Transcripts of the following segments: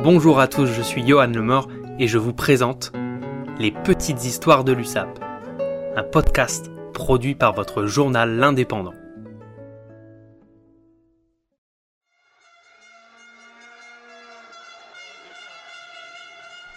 Bonjour à tous, je suis Johan Lemort et je vous présente Les Petites Histoires de l'USAP, un podcast produit par votre journal L'Indépendant.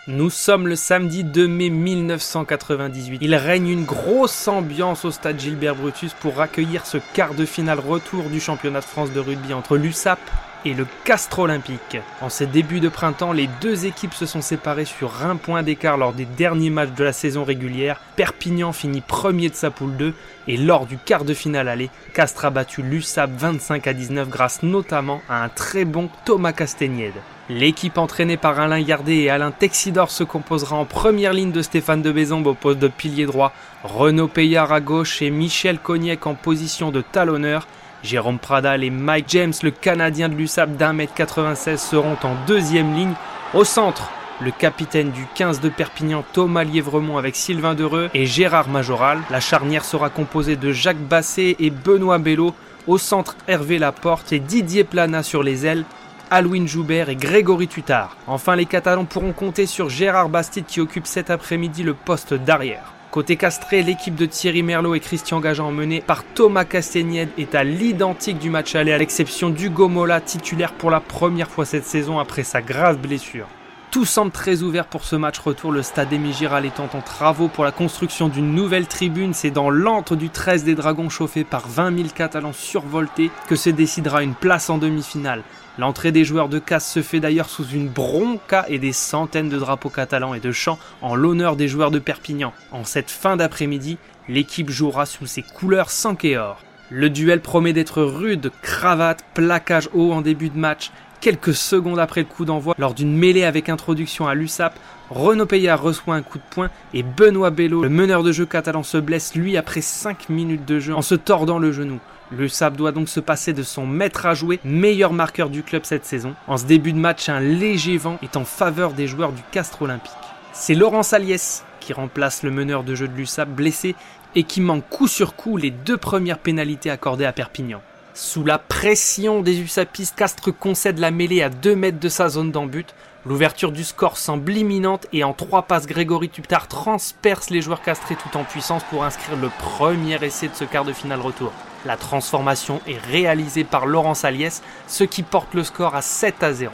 Nous sommes le samedi 2 mai 1998. Il règne une grosse ambiance au stade Gilbert Brutus pour accueillir ce quart de finale retour du championnat de France de rugby entre l'USAP et le Castre Olympique. En ces débuts de printemps, les deux équipes se sont séparées sur un point d'écart lors des derniers matchs de la saison régulière. Perpignan finit premier de sa poule 2 et lors du quart de finale aller, Castres a battu l'USAP 25 à 19 grâce notamment à un très bon Thomas Castagnède. L'équipe entraînée par Alain Yardet et Alain Texidor se composera en première ligne de Stéphane de Bézombe au poste de pilier droit, Renaud Payard à gauche et Michel Cognac en position de talonneur. Jérôme Pradal et Mike James, le Canadien de l'USAP d'un mètre 96, seront en deuxième ligne. Au centre, le capitaine du 15 de Perpignan, Thomas Lièvremont avec Sylvain Dereux et Gérard Majoral. La charnière sera composée de Jacques Basset et Benoît Bello. Au centre, Hervé Laporte et Didier Plana sur les ailes. Alwin Joubert et Grégory Tutard. Enfin, les Catalans pourront compter sur Gérard Bastide qui occupe cet après-midi le poste d'arrière. Côté castré, l'équipe de Thierry Merlot et Christian Gajan menée par Thomas Castagnède est à l'identique du match aller à l'exception d'Hugo Mola titulaire pour la première fois cette saison après sa grave blessure. Tout semble très ouvert pour ce match retour. Le stade Émile Giral étant en travaux pour la construction d'une nouvelle tribune. C'est dans l'antre du 13 des Dragons chauffé par 20 000 Catalans survoltés que se décidera une place en demi-finale. L'entrée des joueurs de casse se fait d'ailleurs sous une bronca et des centaines de drapeaux catalans et de chants en l'honneur des joueurs de Perpignan. En cette fin d'après-midi, l'équipe jouera sous ses couleurs sans or. Le duel promet d'être rude, cravate, plaquage haut en début de match. Quelques secondes après le coup d'envoi, lors d'une mêlée avec introduction à l'USAP, Renaud Payard reçoit un coup de poing et Benoît Bello, le meneur de jeu catalan, se blesse lui après 5 minutes de jeu en se tordant le genou. Le SAP doit donc se passer de son maître à jouer, meilleur marqueur du club cette saison. En ce début de match, un léger vent est en faveur des joueurs du Castre Olympique. C'est Laurent Saliès qui remplace le meneur de jeu de l'USAP blessé et qui manque coup sur coup les deux premières pénalités accordées à Perpignan. Sous la pression des USAPistes, Castres concède la mêlée à 2 mètres de sa zone d'embut. L'ouverture du score semble imminente et en trois passes, Grégory Tuptard transperce les joueurs castrés tout en puissance pour inscrire le premier essai de ce quart de finale retour. La transformation est réalisée par Laurent Saliès, ce qui porte le score à 7 à 0.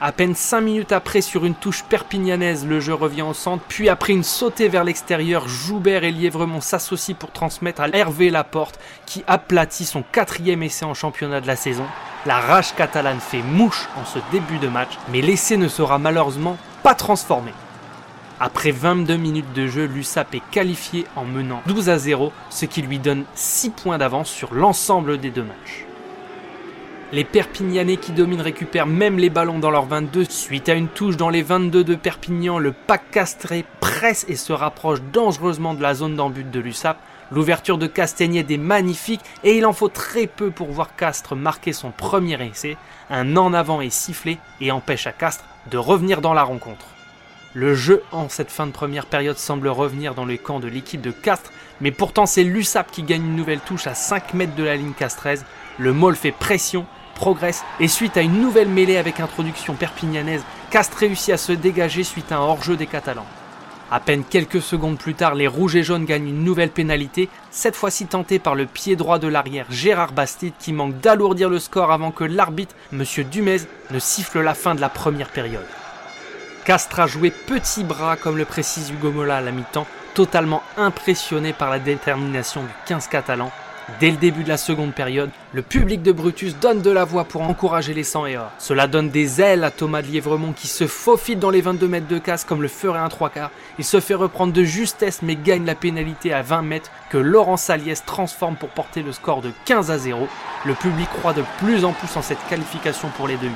À peine 5 minutes après, sur une touche perpignanaise, le jeu revient au centre, puis après une sautée vers l'extérieur, Joubert et Lièvremont s'associent pour transmettre à Hervé Laporte, qui aplatit son quatrième essai en championnat de la saison. La rage catalane fait mouche en ce début de match, mais l'essai ne sera malheureusement pas transformé. Après 22 minutes de jeu, l'USAP est qualifié en menant 12 à 0, ce qui lui donne 6 points d'avance sur l'ensemble des deux matchs. Les Perpignanais qui dominent récupèrent même les ballons dans leur 22. Suite à une touche dans les 22 de Perpignan, le pack castré presse et se rapproche dangereusement de la zone d'embut de l'USAP. L'ouverture de Castagnette est magnifique et il en faut très peu pour voir Castres marquer son premier essai. Un en avant est sifflé et empêche à Castres de revenir dans la rencontre. Le jeu en cette fin de première période semble revenir dans le camp de l'équipe de Castres, mais pourtant c'est l'USAP qui gagne une nouvelle touche à 5 mètres de la ligne castraise. Le Moll fait pression, progresse, et suite à une nouvelle mêlée avec introduction perpignanaise, Castres réussit à se dégager suite à un hors-jeu des Catalans. À peine quelques secondes plus tard, les Rouges et Jaunes gagnent une nouvelle pénalité, cette fois-ci tentée par le pied droit de l'arrière Gérard Bastide qui manque d'alourdir le score avant que l'arbitre, M. Dumez, ne siffle la fin de la première période. Castres a joué petit bras, comme le précise Hugo Mola à la mi-temps, totalement impressionné par la détermination du 15 catalan. Dès le début de la seconde période, le public de Brutus donne de la voix pour encourager les 100 et or. Cela donne des ailes à Thomas de Lièvremont qui se faufile dans les 22 mètres de casse comme le ferait un trois quarts. Il se fait reprendre de justesse mais gagne la pénalité à 20 mètres que Laurent Saliès transforme pour porter le score de 15 à 0. Le public croit de plus en plus en cette qualification pour les demi.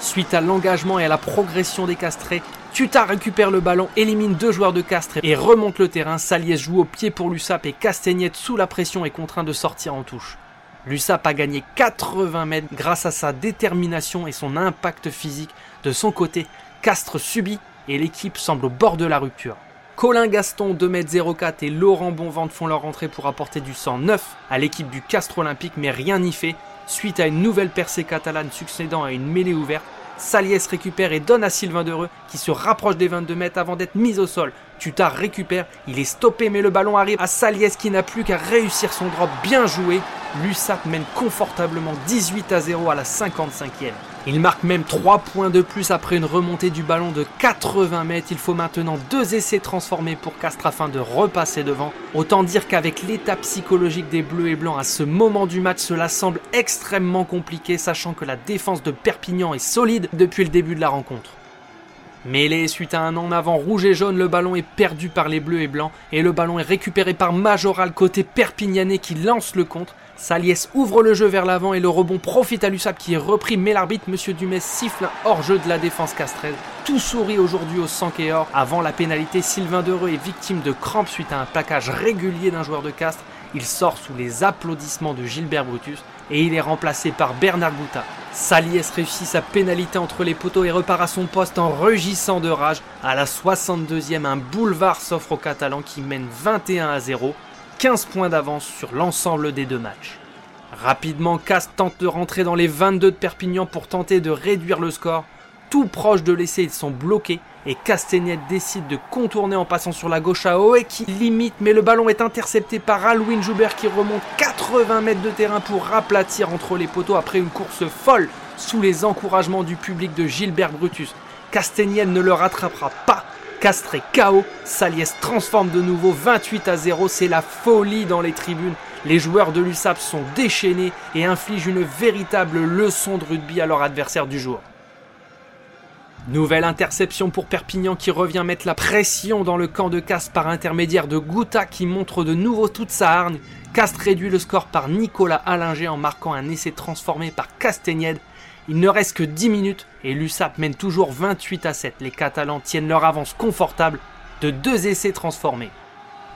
Suite à l'engagement et à la progression des castrés, Tuta récupère le ballon, élimine deux joueurs de Castres et remonte le terrain. Saliès joue au pied pour l'USAP et Castagnette sous la pression est contraint de sortir en touche. L'USAP a gagné 80 mètres grâce à sa détermination et son impact physique. De son côté, Castres subit et l'équipe semble au bord de la rupture. Colin Gaston 2m04 et Laurent Bonvente font leur entrée pour apporter du sang neuf à l'équipe du Castres Olympique mais rien n'y fait. Suite à une nouvelle percée catalane succédant à une mêlée ouverte, Saliès récupère et donne à Sylvain Dereux qui se rapproche des 22 mètres avant d'être mis au sol. Tutar récupère, il est stoppé mais le ballon arrive à Saliès qui n'a plus qu'à réussir son drop bien joué. L'USAP mène confortablement 18 à 0 à la 55e. Il marque même 3 points de plus après une remontée du ballon de 80 mètres. Il faut maintenant deux essais transformés pour Castres afin de repasser devant. Autant dire qu'avec l'état psychologique des Bleus et Blancs à ce moment du match, cela semble extrêmement compliqué, sachant que la défense de Perpignan est solide depuis le début de la rencontre. Mêlé suite à un en avant rouge et jaune, le ballon est perdu par les bleus et blancs et le ballon est récupéré par Majoral côté perpignanais qui lance le contre. Saliès ouvre le jeu vers l'avant et le rebond profite à l'USAP qui est repris mais l'arbitre Monsieur Dumais siffle un hors-jeu de la défense castrelle. Tout sourit aujourd'hui au or. Avant la pénalité, Sylvain Dereux est victime de crampes suite à un plaquage régulier d'un joueur de Castres. Il sort sous les applaudissements de Gilbert Brutus et il est remplacé par Bernard Gouta. Saliès réussit sa pénalité entre les poteaux et repart à son poste en rugissant de rage. À la 62e, un boulevard s'offre aux Catalans qui mènent 21 à 0. 15 points d'avance sur l'ensemble des deux matchs. Rapidement, Cast tente de rentrer dans les 22 de Perpignan pour tenter de réduire le score. Tout proche de l'essai, ils sont bloqués et Castagnet décide de contourner en passant sur la gauche à Oe qui limite, mais le ballon est intercepté par Alwin Joubert qui remonte 80 mètres de terrain pour raplatir entre les poteaux après une course folle sous les encouragements du public de Gilbert Brutus. Castagnel ne le rattrapera pas Castré KO, Saliès transforme de nouveau 28 à 0, c'est la folie dans les tribunes. Les joueurs de l'USAP sont déchaînés et infligent une véritable leçon de rugby à leur adversaire du jour. Nouvelle interception pour Perpignan qui revient mettre la pression dans le camp de Castres par intermédiaire de Gouta qui montre de nouveau toute sa hargne. Castres réduit le score par Nicolas Allinger en marquant un essai transformé par Castagnède il ne reste que 10 minutes et l'USAP mène toujours 28 à 7. Les Catalans tiennent leur avance confortable de deux essais transformés.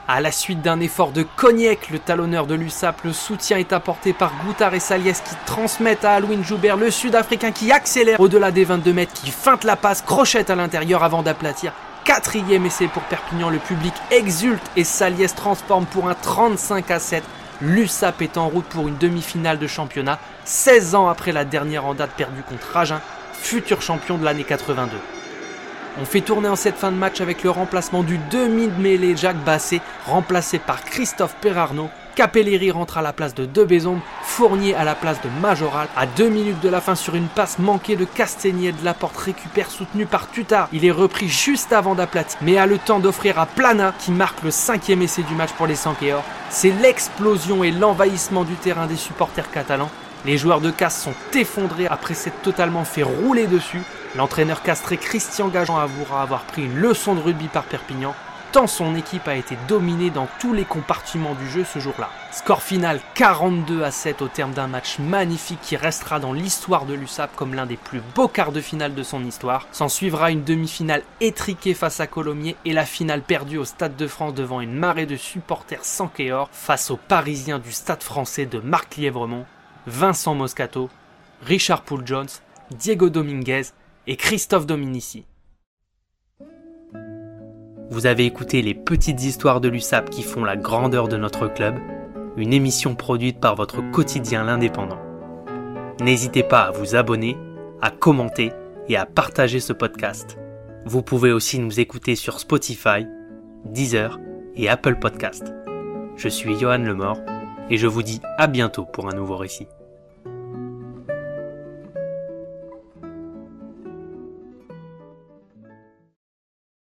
À la suite d'un effort de Cognac, le talonneur de l'USAP, le soutien est apporté par Goutard et Saliès qui transmettent à Alwin Joubert, le Sud-Africain qui accélère au-delà des 22 mètres, qui feinte la passe, crochette à l'intérieur avant d'aplatir. Quatrième essai pour Perpignan, le public exulte et Saliès transforme pour un 35 à 7 l'USAP est en route pour une demi-finale de championnat, 16 ans après la dernière en date perdue contre Ragin, futur champion de l'année 82. On fait tourner en cette fin de match avec le remplacement du demi de mêlée Jacques Basset, remplacé par Christophe Perarno, Capelleri rentre à la place de Debezombe, Fournier à la place de Majoral. À deux minutes de la fin sur une passe manquée de Castagnier de la porte récupère soutenu par Tutar. Il est repris juste avant d'aplatir, mais a le temps d'offrir à Plana qui marque le cinquième essai du match pour les Sankéors. C'est l'explosion et l'envahissement du terrain des supporters catalans. Les joueurs de Castres sont effondrés après s'être totalement fait rouler dessus. L'entraîneur castré Christian Gajan avouera avoir pris une leçon de rugby par Perpignan tant son équipe a été dominée dans tous les compartiments du jeu ce jour-là. Score final 42 à 7 au terme d'un match magnifique qui restera dans l'histoire de l'USAP comme l'un des plus beaux quarts de finale de son histoire. S'en suivra une demi-finale étriquée face à Colomiers et la finale perdue au Stade de France devant une marée de supporters sans kéor face aux Parisiens du Stade français de Marc Lièvremont, Vincent Moscato, Richard Poul Jones, Diego Dominguez et Christophe Dominici. Vous avez écouté les petites histoires de l'USAP qui font la grandeur de notre club, une émission produite par votre quotidien l'indépendant. N'hésitez pas à vous abonner, à commenter et à partager ce podcast. Vous pouvez aussi nous écouter sur Spotify, Deezer et Apple Podcast. Je suis Johan Lemort et je vous dis à bientôt pour un nouveau récit.